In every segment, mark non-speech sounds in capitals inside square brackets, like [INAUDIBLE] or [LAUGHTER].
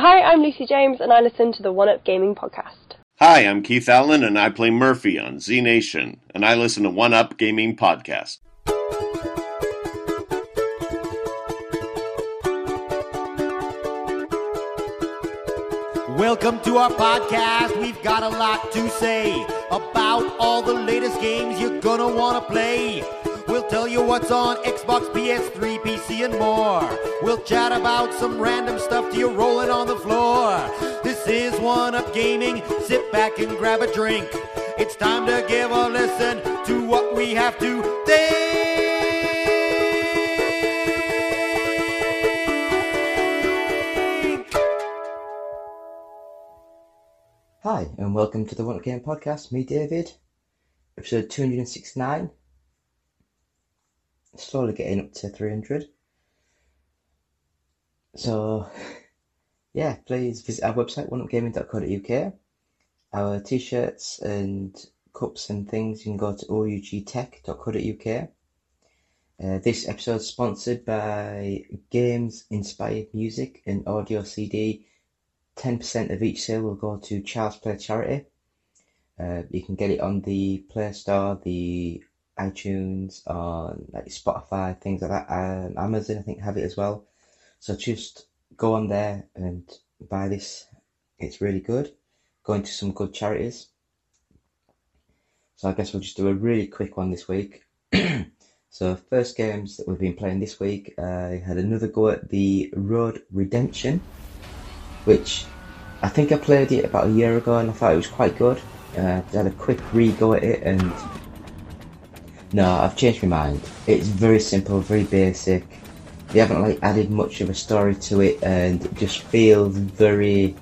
Hi, I'm Lucy James, and I listen to the One Up Gaming podcast. Hi, I'm Keith Allen, and I play Murphy on Z Nation, and I listen to One Up Gaming podcast. Welcome to our podcast. We've got a lot to say about all the latest games you're gonna wanna play. We'll tell you what's on Xbox, PS3, PC, and more. We'll chat about some random stuff to you rolling on the floor. This is One Up Gaming. Sit back and grab a drink. It's time to give a listen to what we have to think. Hi, and welcome to the One Up Game Podcast. Me, David, episode 269. Slowly getting up to 300. So, yeah, please visit our website, oneupgaming.co.uk. Our t shirts and cups and things, you can go to ougtech.co.uk. Uh, this episode is sponsored by Games Inspired Music and Audio CD 10% of each sale will go to Child's Play Charity. Uh, you can get it on the Play Store, the iTunes, on like Spotify, things like that. Um, Amazon, I think, have it as well. So just go on there and buy this. It's really good. Going to some good charities. So I guess we'll just do a really quick one this week. [CLEARS THROAT] so first games that we've been playing this week, I had another go at the Road Redemption which I think I played it about a year ago and I thought it was quite good. Uh, I had a quick re-go at it and no, I've changed my mind. It's very simple, very basic. They haven't like added much of a story to it and it just feels very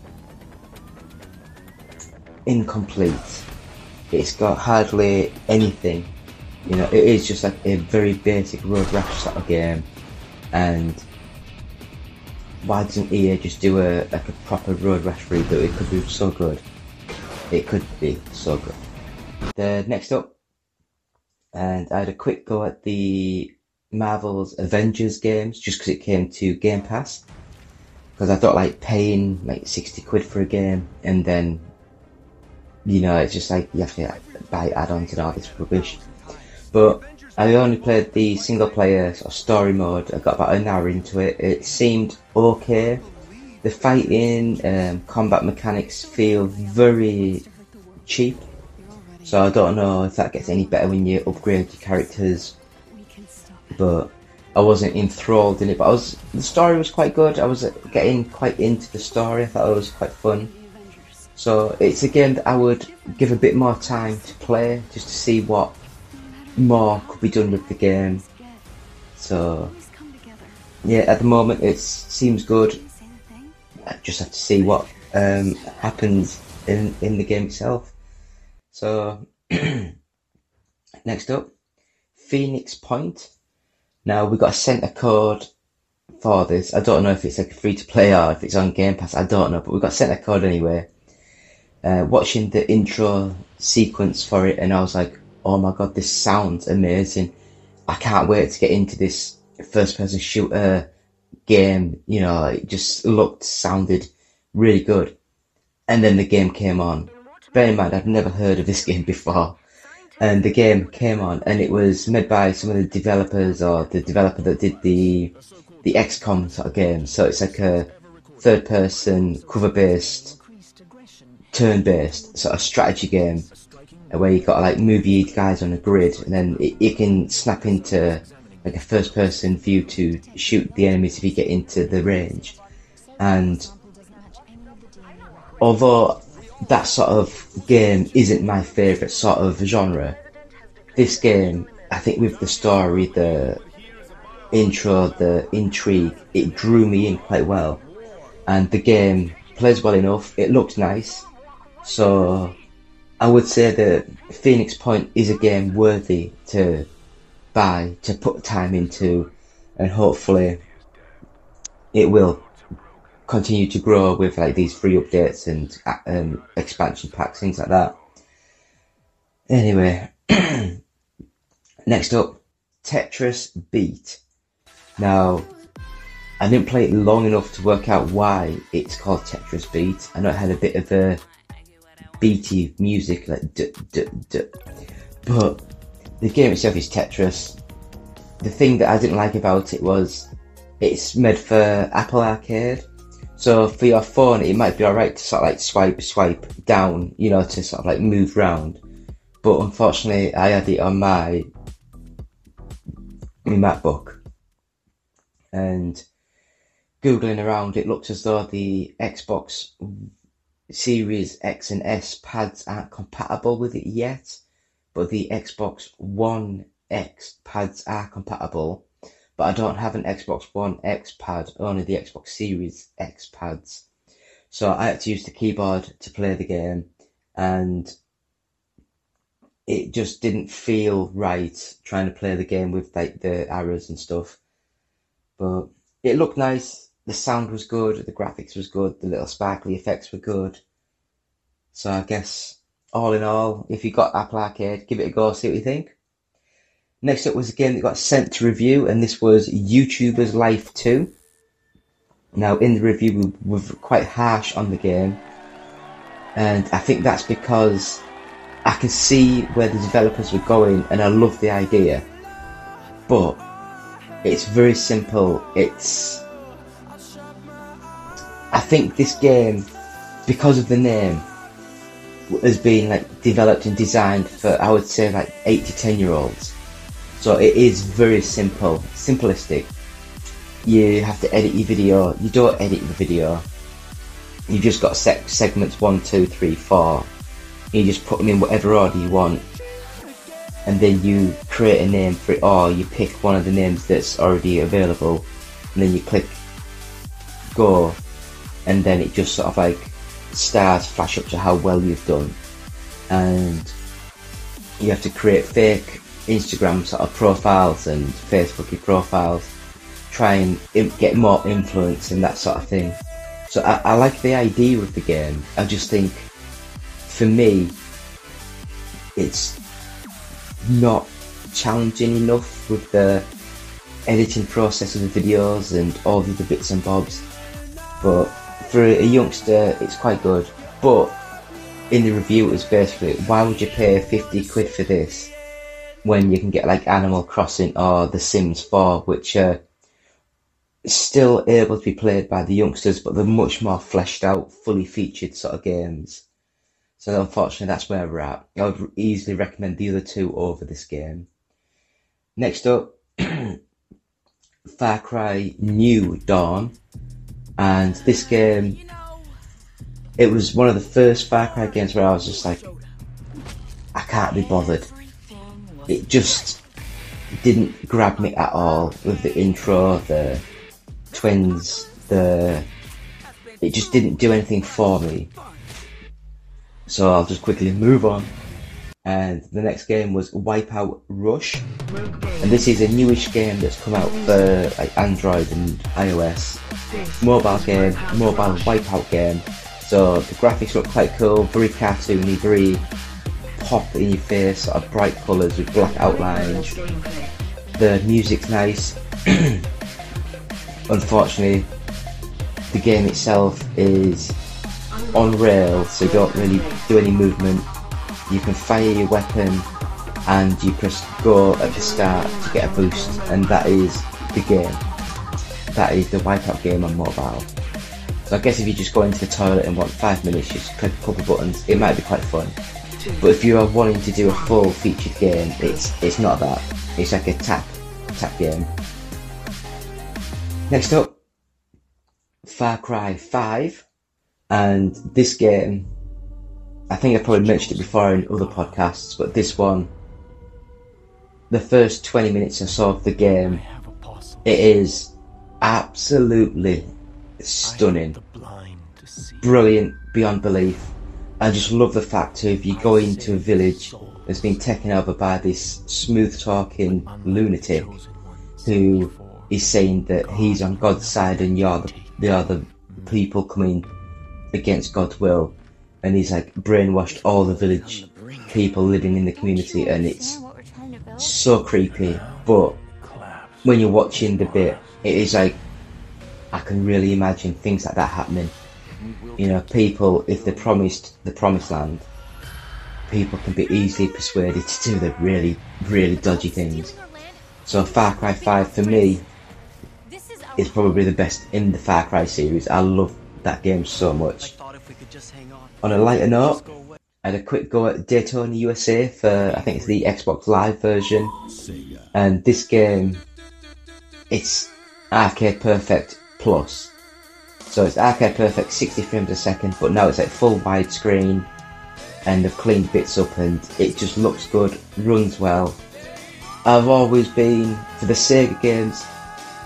incomplete. It's got hardly anything. You know, it is just like a very basic road rash sort of game and why doesn't EA just do a like a proper Road Rash reboot? It could be so good. It could be so good. The next up, and I had a quick go at the Marvel's Avengers games just because it came to Game Pass. Because I thought like paying like sixty quid for a game and then, you know, it's just like you have to like, buy add-ons and all this rubbish. But I only played the single player sort of story mode. I got about an hour into it. It seemed okay. The fighting, um, combat mechanics feel very cheap. So I don't know if that gets any better when you upgrade your characters. But I wasn't enthralled in it. But I was. The story was quite good. I was getting quite into the story. I thought it was quite fun. So it's a game that I would give a bit more time to play, just to see what more could be done with the game. So yeah, at the moment it seems good. I just have to see what um, happens in in the game itself. So [CLEARS THROAT] next up, Phoenix Point. Now we got a center code for this. I don't know if it's like free to play or if it's on Game Pass. I don't know, but we got center code anyway. Uh, watching the intro sequence for it, and I was like, oh my god, this sounds amazing. I can't wait to get into this first person shooter game. You know, it just looked, sounded really good. And then the game came on. Bear in mind, I'd never heard of this game before. And the game came on and it was made by some of the developers or the developer that did the, the XCOM sort of game. So it's like a third person, cover based, turn based sort of strategy game where you got like move your guys on a grid, and then it, it can snap into like a first person view to shoot the enemies if you get into the range. And although that sort of game isn't my favourite sort of genre, this game, I think with the story, the intro, the intrigue, it drew me in quite well. And the game plays well enough, it looks nice, so I would say that Phoenix Point is a game worthy to buy, to put time into, and hopefully it will continue to grow with like these free updates and um, expansion packs, things like that. Anyway, [CLEARS THROAT] next up, Tetris Beat. Now, I didn't play it long enough to work out why it's called Tetris Beat. I know it had a bit of a beaty music, like d d d, but the game itself is Tetris. The thing that I didn't like about it was it's made for Apple Arcade. So for your phone, it might be alright to sort of like swipe, swipe down, you know, to sort of like move round. But unfortunately, I had it on my, my MacBook. And Googling around, it looks as though the Xbox Series X and S pads aren't compatible with it yet. But the Xbox One X pads are compatible but I don't have an Xbox One X pad, only the Xbox Series X pads. So I had to use the keyboard to play the game, and it just didn't feel right trying to play the game with like the arrows and stuff. But it looked nice, the sound was good, the graphics was good, the little sparkly effects were good. So I guess all in all, if you got Apple Arcade, give it a go, see what you think. Next up was a game that got sent to review, and this was YouTuber's Life 2. Now, in the review, we were quite harsh on the game, and I think that's because I can see where the developers were going, and I love the idea. But it's very simple. It's. I think this game, because of the name, has been like developed and designed for I would say like eight to ten year olds. So it is very simple, simplistic. You have to edit your video. You don't edit the video. You've just got seg- segments one, two, three, four. You just put them in whatever order you want, and then you create a name for it, or you pick one of the names that's already available, and then you click go, and then it just sort of like stars flash up to how well you've done, and you have to create fake Instagram sort of profiles and Facebooky profiles, try and get more influence and that sort of thing. So I, I like the idea of the game. I just think, for me, it's not challenging enough with the editing process of the videos and all the bits and bobs. But for a youngster, it's quite good. But in the review, it was basically, why would you pay 50 quid for this when you can get like Animal Crossing or The Sims 4, which are still able to be played by the youngsters, but they're much more fleshed out, fully featured sort of games. So unfortunately, that's where we're at. I would easily recommend the other two over this game. Next up, [CLEARS THROAT] Far Cry New Dawn, and this game, it was one of the first Far Cry games where I was just like, I can't be bothered it just didn't grab me at all with the intro, the twins, the it just didn't do anything for me. So I'll just quickly move on. And the next game was Wipeout Rush. And this is a newish game that's come out for like Android and iOS. Mobile game, mobile Wipeout game. So the graphics look quite cool, very cartoony, very pop in your face, sort of bright colours with black outlines. The music's nice. [CLEARS THROAT] Unfortunately, the game itself is on rails, so you don't really do any movement. You can fire your weapon and you press go at the start to get a boost, and that is the game. That is the Wipeout game on mobile. So I guess if you just go into the toilet and want five minutes, just click a couple of buttons, it might be quite fun. But if you are wanting to do a full featured game, it's it's not that. It's like a tap tap game. Next up, Far Cry 5, and this game, I think I probably mentioned it before in other podcasts, but this one, the first 20 minutes or so of the game, it is absolutely stunning, brilliant beyond belief I just love the fact of you go into a village that's been taken over by this smooth talking lunatic who is saying that he's on God's side and you're the, you're the people coming against God's will. And he's like brainwashed all the village people living in the community and it's so creepy. But when you're watching the bit, it is like I can really imagine things like that happening. You know, people, if they're promised the promised land, people can be easily persuaded to do the really, really dodgy things. So Far Cry 5 for me is probably the best in the Far Cry series. I love that game so much. On a lighter note, I had a quick go at Daytona USA for I think it's the Xbox Live version, and this game, it's arcade perfect plus. So it's arcade perfect 60 frames a second, but now it's like full widescreen, and they've cleaned bits up, and it just looks good, runs well. I've always been for the Sega games.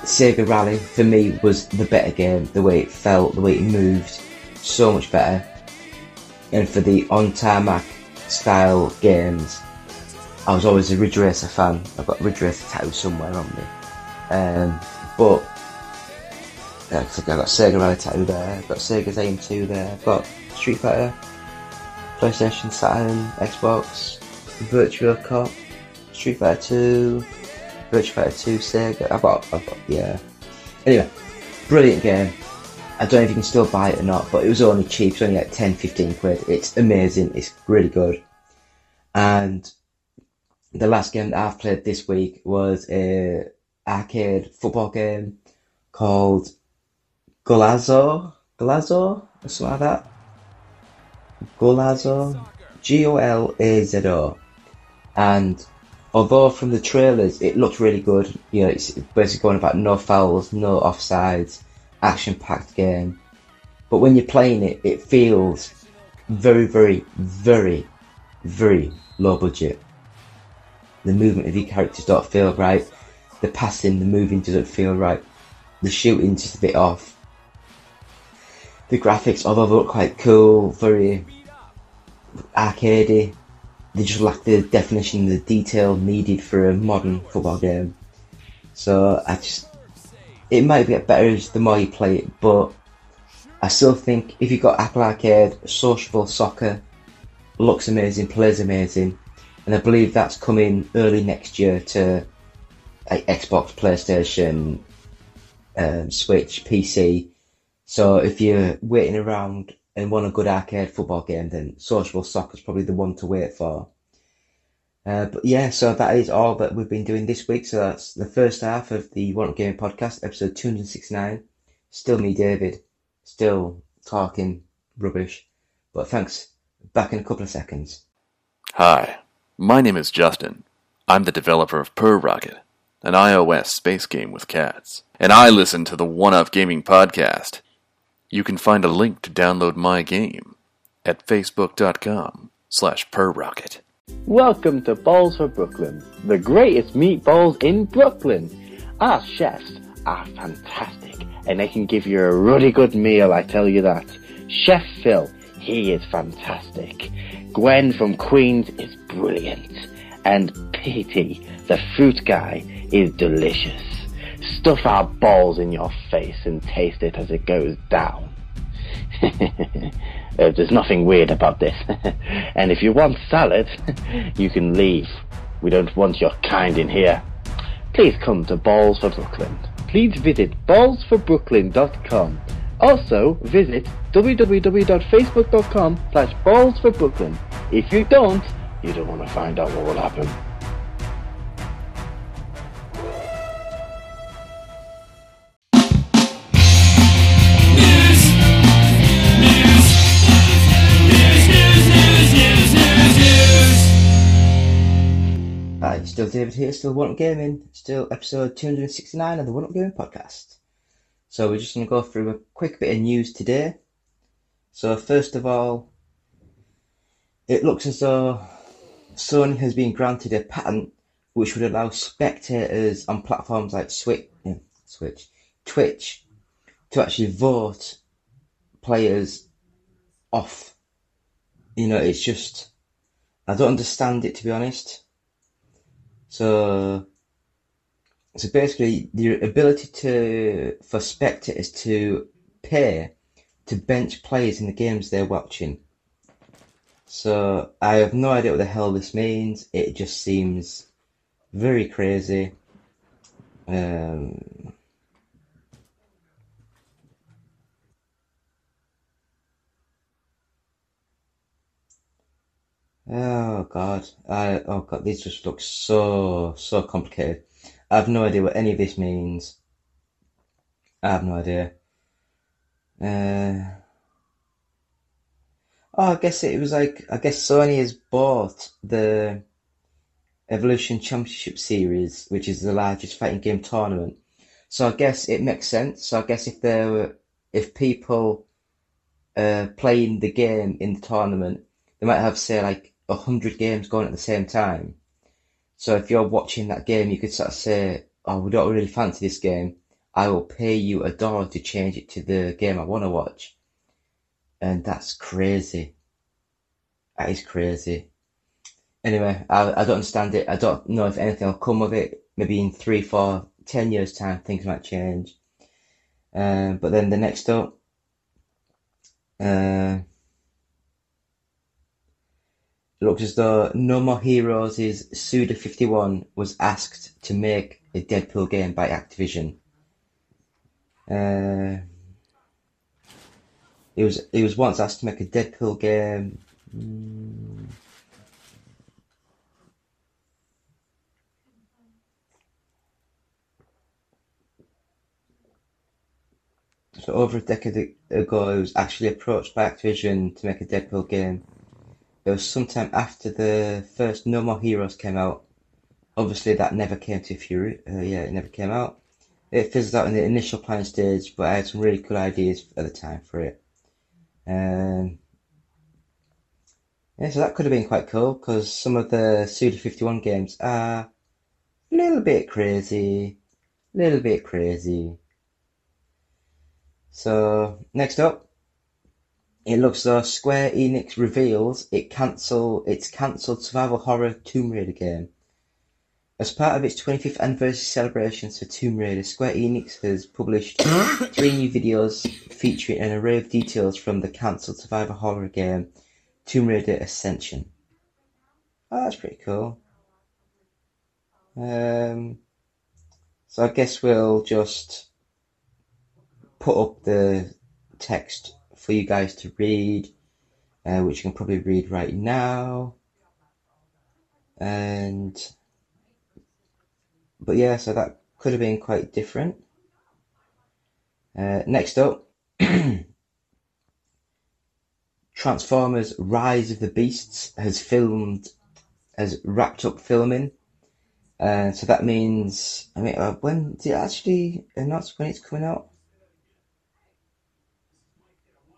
Sega Rally for me was the better game. The way it felt, the way it moved, so much better. And for the on tarmac style games, I was always a Ridge Racer fan. I've got Ridge Racer tattooed somewhere on me. Um, but yeah, I've got Sega Rally there. I've got Sega's Aim2 there. I've got Street Fighter, PlayStation, Saturn, Xbox, Virtual Cop, Street Fighter 2, Virtual Fighter 2, Sega. I've got, I've got, yeah. Anyway, brilliant game. I don't know if you can still buy it or not, but it was only cheap. It's only like 10, 15 quid. It's amazing. It's really good. And the last game that I've played this week was a arcade football game called Golazo, Golazo, or something like that. Golazo, G-O-L-A-Z-O. And although from the trailers it looked really good, you know, it's basically going about no fouls, no offsides, action-packed game. But when you're playing it, it feels very, very, very, very low budget. The movement of your characters don't feel right. The passing, the moving doesn't feel right. The shooting's just a bit off. The graphics, although they look quite cool, very arcadey, they just lack the definition, the detail needed for a modern football game. So I just, it might get better the more you play it, but I still think if you've got Apple Arcade, Sociable Soccer looks amazing, plays amazing, and I believe that's coming early next year to like, Xbox, PlayStation, um, Switch, PC. So if you're waiting around and want a good arcade football game, then Sociable Soccer is probably the one to wait for. Uh, but yeah, so that is all that we've been doing this week. So that's the first half of the One Up Gaming podcast, episode 269. Still me, David. Still talking rubbish. But thanks. Back in a couple of seconds. Hi, my name is Justin. I'm the developer of Per Rocket, an iOS space game with cats. And I listen to the One Up Gaming podcast. You can find a link to download my game at facebook.com slash perrocket. Welcome to Balls for Brooklyn, the greatest meatballs in Brooklyn. Our chefs are fantastic, and they can give you a really good meal, I tell you that. Chef Phil, he is fantastic. Gwen from Queens is brilliant. And Petey, the fruit guy, is delicious. Stuff our balls in your face and taste it as it goes down. [LAUGHS] Uh, there's nothing weird about this. [LAUGHS] and if you want salad, [LAUGHS] you can leave. We don't want your kind in here. Please come to Balls for Brooklyn. Please visit ballsforbrooklyn.com. Also, visit www.facebook.com slash ballsforbrooklyn. If you don't, you don't want to find out what will happen. Still David here, still One Up Gaming, still episode 269 of the One Up Gaming podcast. So we're just going to go through a quick bit of news today. So first of all, it looks as though Sony has been granted a patent which would allow spectators on platforms like Switch, Switch, Twitch, to actually vote players off. You know, it's just I don't understand it to be honest. So, so basically, the ability to for spectators to pay to bench players in the games they're watching. So I have no idea what the hell this means. It just seems very crazy. Um, Oh god, I oh god, these just look so so complicated. I have no idea what any of this means. I have no idea. Uh, oh, I guess it was like I guess Sony has bought the Evolution Championship Series, which is the largest fighting game tournament. So I guess it makes sense. So I guess if there were if people uh, playing the game in the tournament, they might have say like a hundred games going at the same time. So if you're watching that game, you could sort of say, "Oh, we don't really fancy this game. I will pay you a dollar to change it to the game I want to watch." And that's crazy. That is crazy. Anyway, I, I don't understand it. I don't know if anything will come of it. Maybe in three, four, ten years' time, things might change. Um, but then the next up, uh, it looks as though No More Heroes' Suda51 was asked to make a Deadpool game by Activision. Uh, he was he was once asked to make a Deadpool game. Mm. So over a decade ago, he was actually approached by Activision to make a Deadpool game. It was sometime after the first No More Heroes came out. Obviously, that never came to Fury. Uh, yeah, it never came out. It fizzled out in the initial planning stage, but I had some really cool ideas at the time for it. Um, yeah, so that could have been quite cool because some of the Suda 51 games are a little bit crazy, a little bit crazy. So next up, it looks though Square Enix reveals it cancel its cancelled survival horror Tomb Raider game. As part of its 25th anniversary celebrations for Tomb Raider, Square Enix has published [COUGHS] three new videos featuring an array of details from the cancelled survival horror game Tomb Raider Ascension. Oh, that's pretty cool. Um, so I guess we'll just put up the text for you guys to read, uh, which you can probably read right now. And, but yeah, so that could have been quite different. Uh, next up, [CLEARS THROAT] Transformers Rise of the Beasts has filmed, has wrapped up filming. Uh, so that means, I mean, uh, when did it actually announce when it's coming out?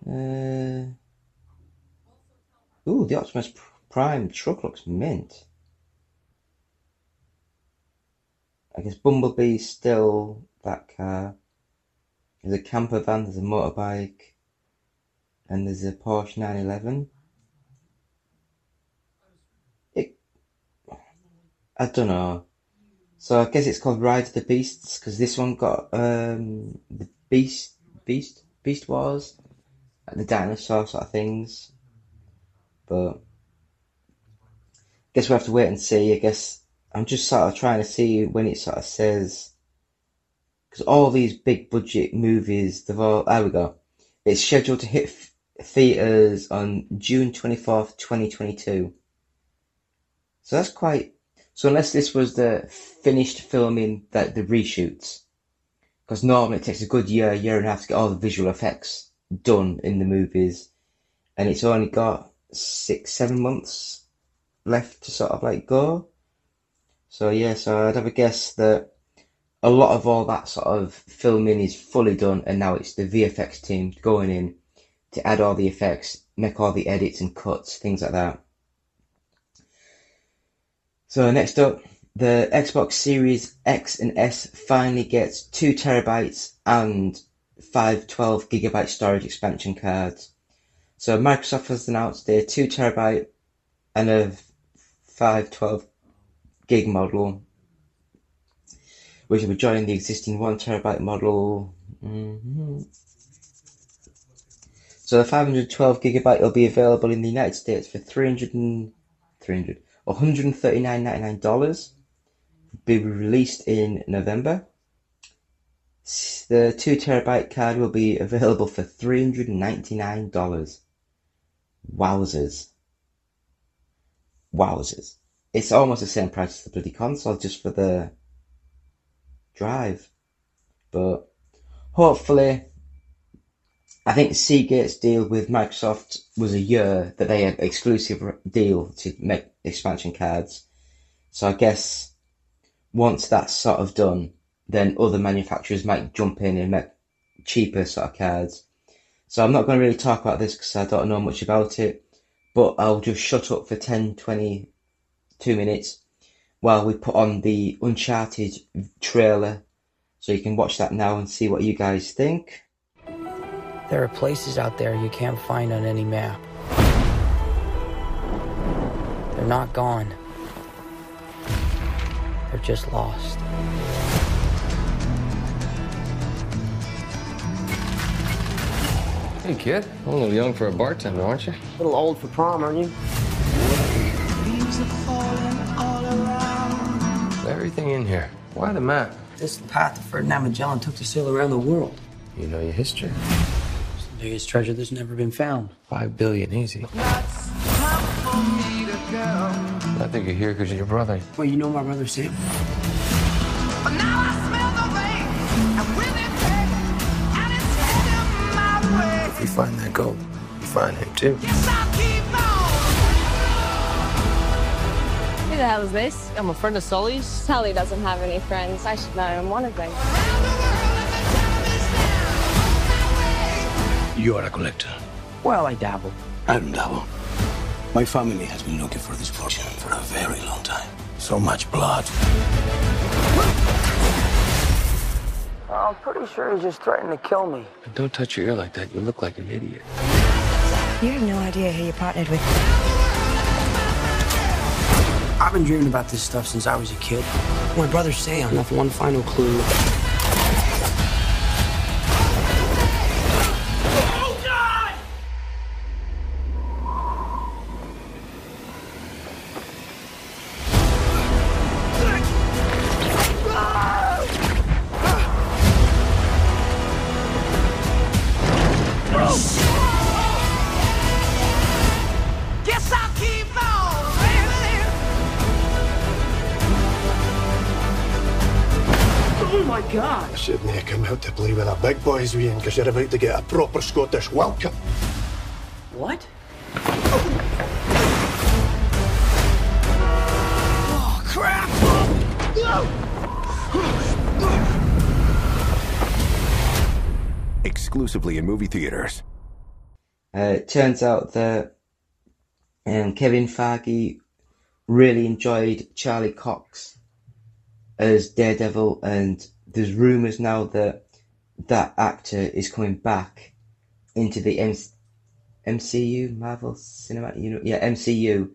Uh, ooh, the Optimus Prime truck looks mint. I guess Bumblebee's still that car. There's a camper van, there's a motorbike, and there's a Porsche 911. It, I don't know. So I guess it's called Ride of the Beasts because this one got um the Beast Beast Beast Wars the dinosaur sort of things. But I guess we have to wait and see. I guess I'm just sort of trying to see when it sort of says because all these big budget movies, they've all there we go. It's scheduled to hit theaters on June twenty fourth, twenty twenty two. So that's quite. So unless this was the finished filming, that the reshoots, because normally it takes a good year, year and a half to get all the visual effects done in the movies, and it's only got six, seven months left to sort of like go. So yeah, so I'd have a guess that a lot of all that sort of filming is fully done, and now it's the VFX team going in to add all the effects, make all the edits and cuts, things like that. So next up, the Xbox Series X and S finally gets two terabytes and five 12 gigabyte storage expansion cards. So Microsoft has announced their two terabyte and a five 12 gig model, which will be joining the existing one terabyte model. Mm-hmm. So the 512 gigabyte will be available in the United States for 300 and 300 $139.99. Be released in November. The two terabyte card will be available for $399. Wowzers. wowzers. It's almost the same price as the bloody console just for the drive. But hopefully, I think Seagate's deal with Microsoft was a year that they had an exclusive deal to make expansion cards. So I guess once that's sort of done, then other manufacturers might jump in and make cheaper sort of cards. So I'm not going to really talk about this because I don't know much about it, but I'll just shut up for 10, 20, two minutes while we put on the Uncharted trailer. So you can watch that now and see what you guys think. There are places out there you can't find on any map. They're not gone. They're just lost. Hey, kid. A little young for a bartender, aren't you? A little old for prom, aren't you? Everything in here. Why the map? This is the path that Ferdinand Magellan took to sail around the world. You know your history. It's the biggest treasure that's never been found. Five billion, easy. I think you're here because you're your brother. Well, you know my brother Sam? If we find that gold, we find him too. Who the hell is this? I'm a friend of Sully's. Sully doesn't have any friends. I should know I'm one of them. You are a collector. Well, I dabble. I don't dabble. My family has been looking for this fortune for a very long time. So much blood. I'm pretty sure he's just threatening to kill me. Don't touch your ear like that. You look like an idiot. You have no idea who you partnered with. I've been dreaming about this stuff since I was a kid. My brother Sam left one final clue. Play with the big boys, Ian, because you're about to get a proper Scottish welcome. What? Oh crap! Exclusively in movie theaters. Uh, it turns out that um, Kevin Feige really enjoyed Charlie Cox as Daredevil, and there's rumours now that that actor is coming back into the MCU, Marvel Cinematic yeah, MCU,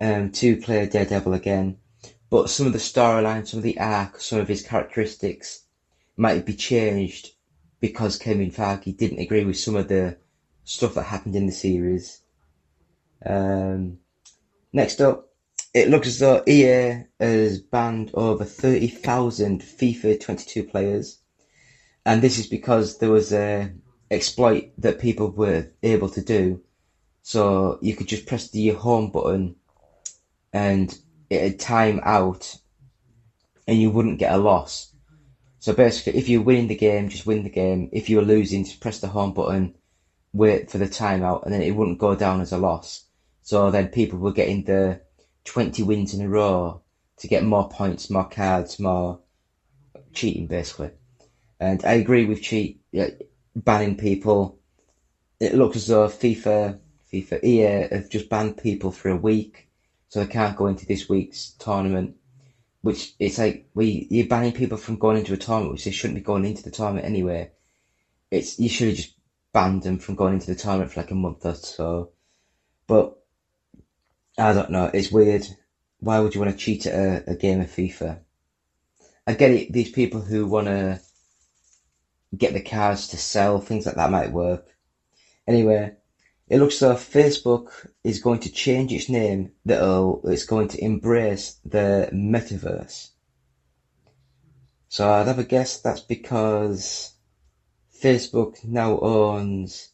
um, to play Daredevil again. But some of the storyline, some of the arc, some of his characteristics might be changed because Kevin Feige didn't agree with some of the stuff that happened in the series. Um, next up, it looks as though EA has banned over 30,000 FIFA 22 players. And this is because there was a exploit that people were able to do. So you could just press the home button and it'd time out and you wouldn't get a loss. So basically, if you're winning the game, just win the game. If you're losing, just press the home button, wait for the timeout, and then it wouldn't go down as a loss. So then people were getting the 20 wins in a row to get more points, more cards, more cheating, basically. And I agree with cheat banning people. It looks as though FIFA, FIFA EA have just banned people for a week, so they can't go into this week's tournament. Which it's like we you're banning people from going into a tournament, which they shouldn't be going into the tournament anyway. It's you should have just banned them from going into the tournament for like a month or so. But I don't know. It's weird. Why would you want to cheat at a, a game of FIFA? I get it. These people who want to get the cards to sell, things like that might work. Anyway, it looks like Facebook is going to change its name. That'll uh, it's going to embrace the metaverse. So I'd have a guess that's because Facebook now owns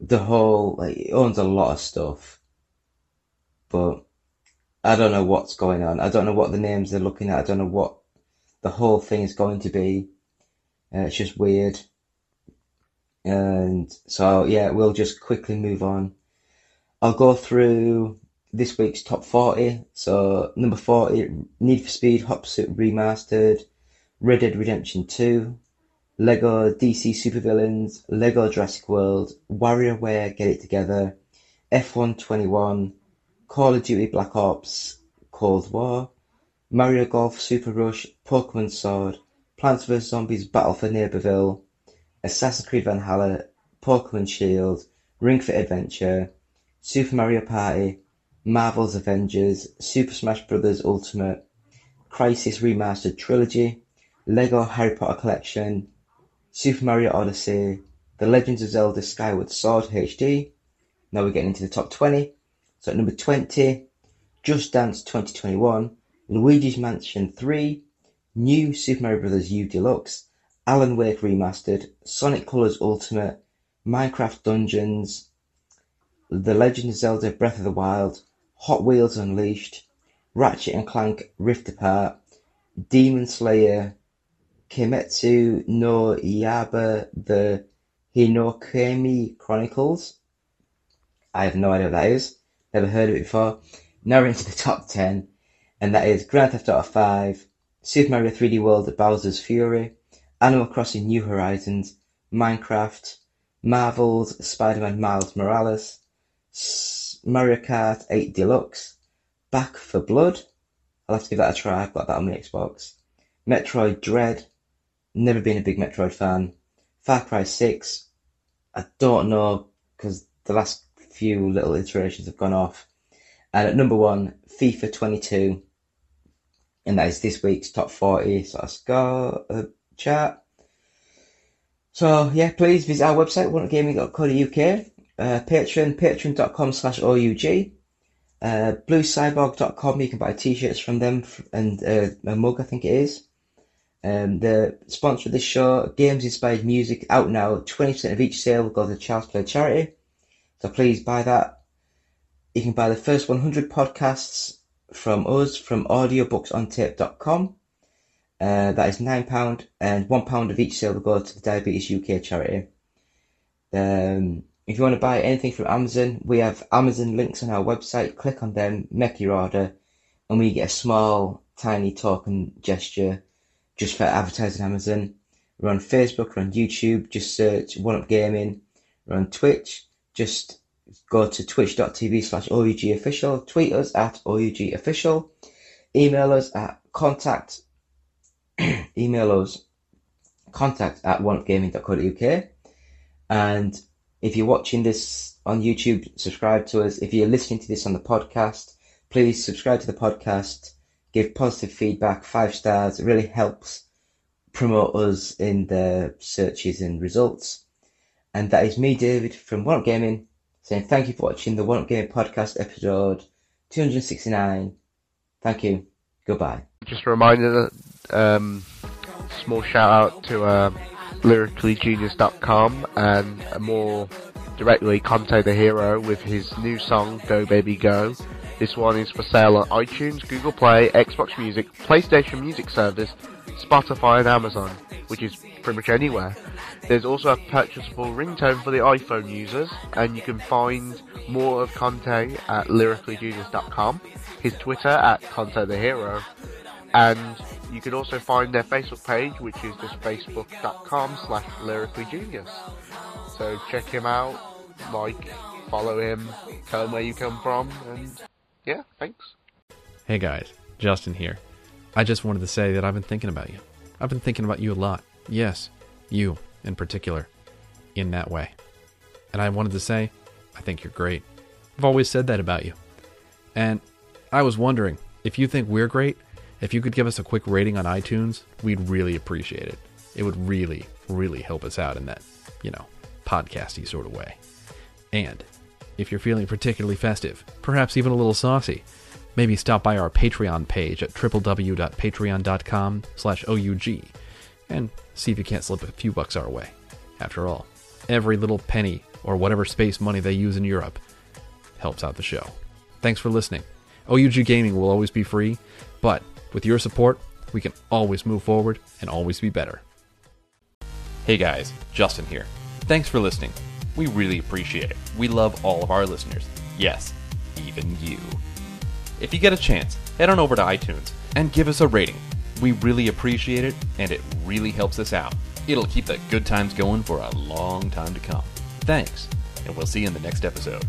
the whole like it owns a lot of stuff but I don't know what's going on. I don't know what the names they're looking at. I don't know what the whole thing is going to be. Uh, it's just weird. And so, yeah, we'll just quickly move on. I'll go through this week's top 40. So, number 40, Need for Speed Hot Pursuit Remastered, Red Dead Redemption 2, Lego DC Supervillains, Lego Jurassic World, WarioWare Get It Together, F121, Call of Duty Black Ops Cold War, Mario Golf Super Rush, Pokemon Sword, Plants vs Zombies Battle for Neighborville, Assassin's Creed Valhalla, Pokemon Shield, Ring Fit Adventure, Super Mario Party, Marvel's Avengers, Super Smash Bros. Ultimate, Crysis Remastered Trilogy, Lego Harry Potter Collection, Super Mario Odyssey, The Legends of Zelda Skyward Sword HD. Now we're getting into the top 20. So at number 20, Just Dance 2021, Luigi's Mansion 3, New Super Mario Bros. U Deluxe, Alan Wake Remastered, Sonic Colors Ultimate, Minecraft Dungeons, The Legend of Zelda Breath of the Wild, Hot Wheels Unleashed, Ratchet and Clank Rift Apart, Demon Slayer, Kimetsu no Yaiba The Hinokami Chronicles. I have no idea what that is. Never heard of it before. Now we're into the top 10, and that is Grand Theft Auto 5, Super Mario 3D World Bowser's Fury, Animal Crossing New Horizons, Minecraft, Marvel's Spider-Man Miles Morales, Mario Kart 8 Deluxe, Back 4 Blood. I'll have to give that a try. I've got that on the Xbox. Metroid Dread. Never been a big Metroid fan. Far Cry 6. I don't know because the last few little iterations have gone off. And at number one, FIFA 22. And that is this week's top 40. So let's go a chat. So yeah, please visit our website, onegaming.co.uk, uh, Patreon, patreon.com slash OUG, uh, bluecyborg.com, you can buy t-shirts from them and uh, a mug, I think it is. Um, the sponsor of this show, Games Inspired Music, out now. 20% of each sale will go to the Child's Play charity. So please buy that. You can buy the first 100 podcasts from us from audiobooksontape.com. Uh, that is £9 and £1 of each sale will go to the Diabetes UK charity. Um, if you want to buy anything from Amazon, we have Amazon links on our website. Click on them, make your order, and we get a small, tiny token gesture just for advertising Amazon. We're on Facebook, we're on YouTube, just search One Up Gaming. We're on Twitch, just go to twitch.tv slash OUG official. Tweet us at OUG official. Email us at contact, [CLEARS THROAT] email us contact at oneupgaming.co.uk. And if you're watching this on YouTube, subscribe to us. If you're listening to this on the podcast, please subscribe to the podcast give positive feedback, five stars. It really helps promote us in the searches and results. And that is me, David, from One Gaming, saying thank you for watching the One Gaming podcast episode 269. Thank you. Goodbye. Just a reminder that um, small shout out to uh, lyricallygenius.com and more directly Conte the Hero with his new song Go Baby Go. This one is for sale on iTunes, Google Play, Xbox Music, PlayStation Music Service, Spotify and Amazon, which is pretty much anywhere. There's also a purchasable ringtone for the iPhone users, and you can find more of Conte at lyricallygenius.com, his Twitter at Conte the Hero, and you can also find their Facebook page, which is just facebook.com slash lyricallygenius. So check him out, like, follow him, tell him where you come from, and yeah, thanks. Hey guys, Justin here. I just wanted to say that I've been thinking about you. I've been thinking about you a lot. Yes, you in particular, in that way. And I wanted to say, I think you're great. I've always said that about you. And I was wondering if you think we're great, if you could give us a quick rating on iTunes, we'd really appreciate it. It would really, really help us out in that, you know, podcasty sort of way. And if you're feeling particularly festive, perhaps even a little saucy, maybe stop by our Patreon page at www.patreon.com slash OUG and see if you can't slip a few bucks our way. After all, every little penny or whatever space money they use in Europe helps out the show. Thanks for listening. OUG Gaming will always be free, but with your support, we can always move forward and always be better. Hey guys, Justin here. Thanks for listening. We really appreciate it. We love all of our listeners. Yes, even you. If you get a chance, head on over to iTunes and give us a rating. We really appreciate it, and it really helps us out. It'll keep the good times going for a long time to come. Thanks, and we'll see you in the next episode.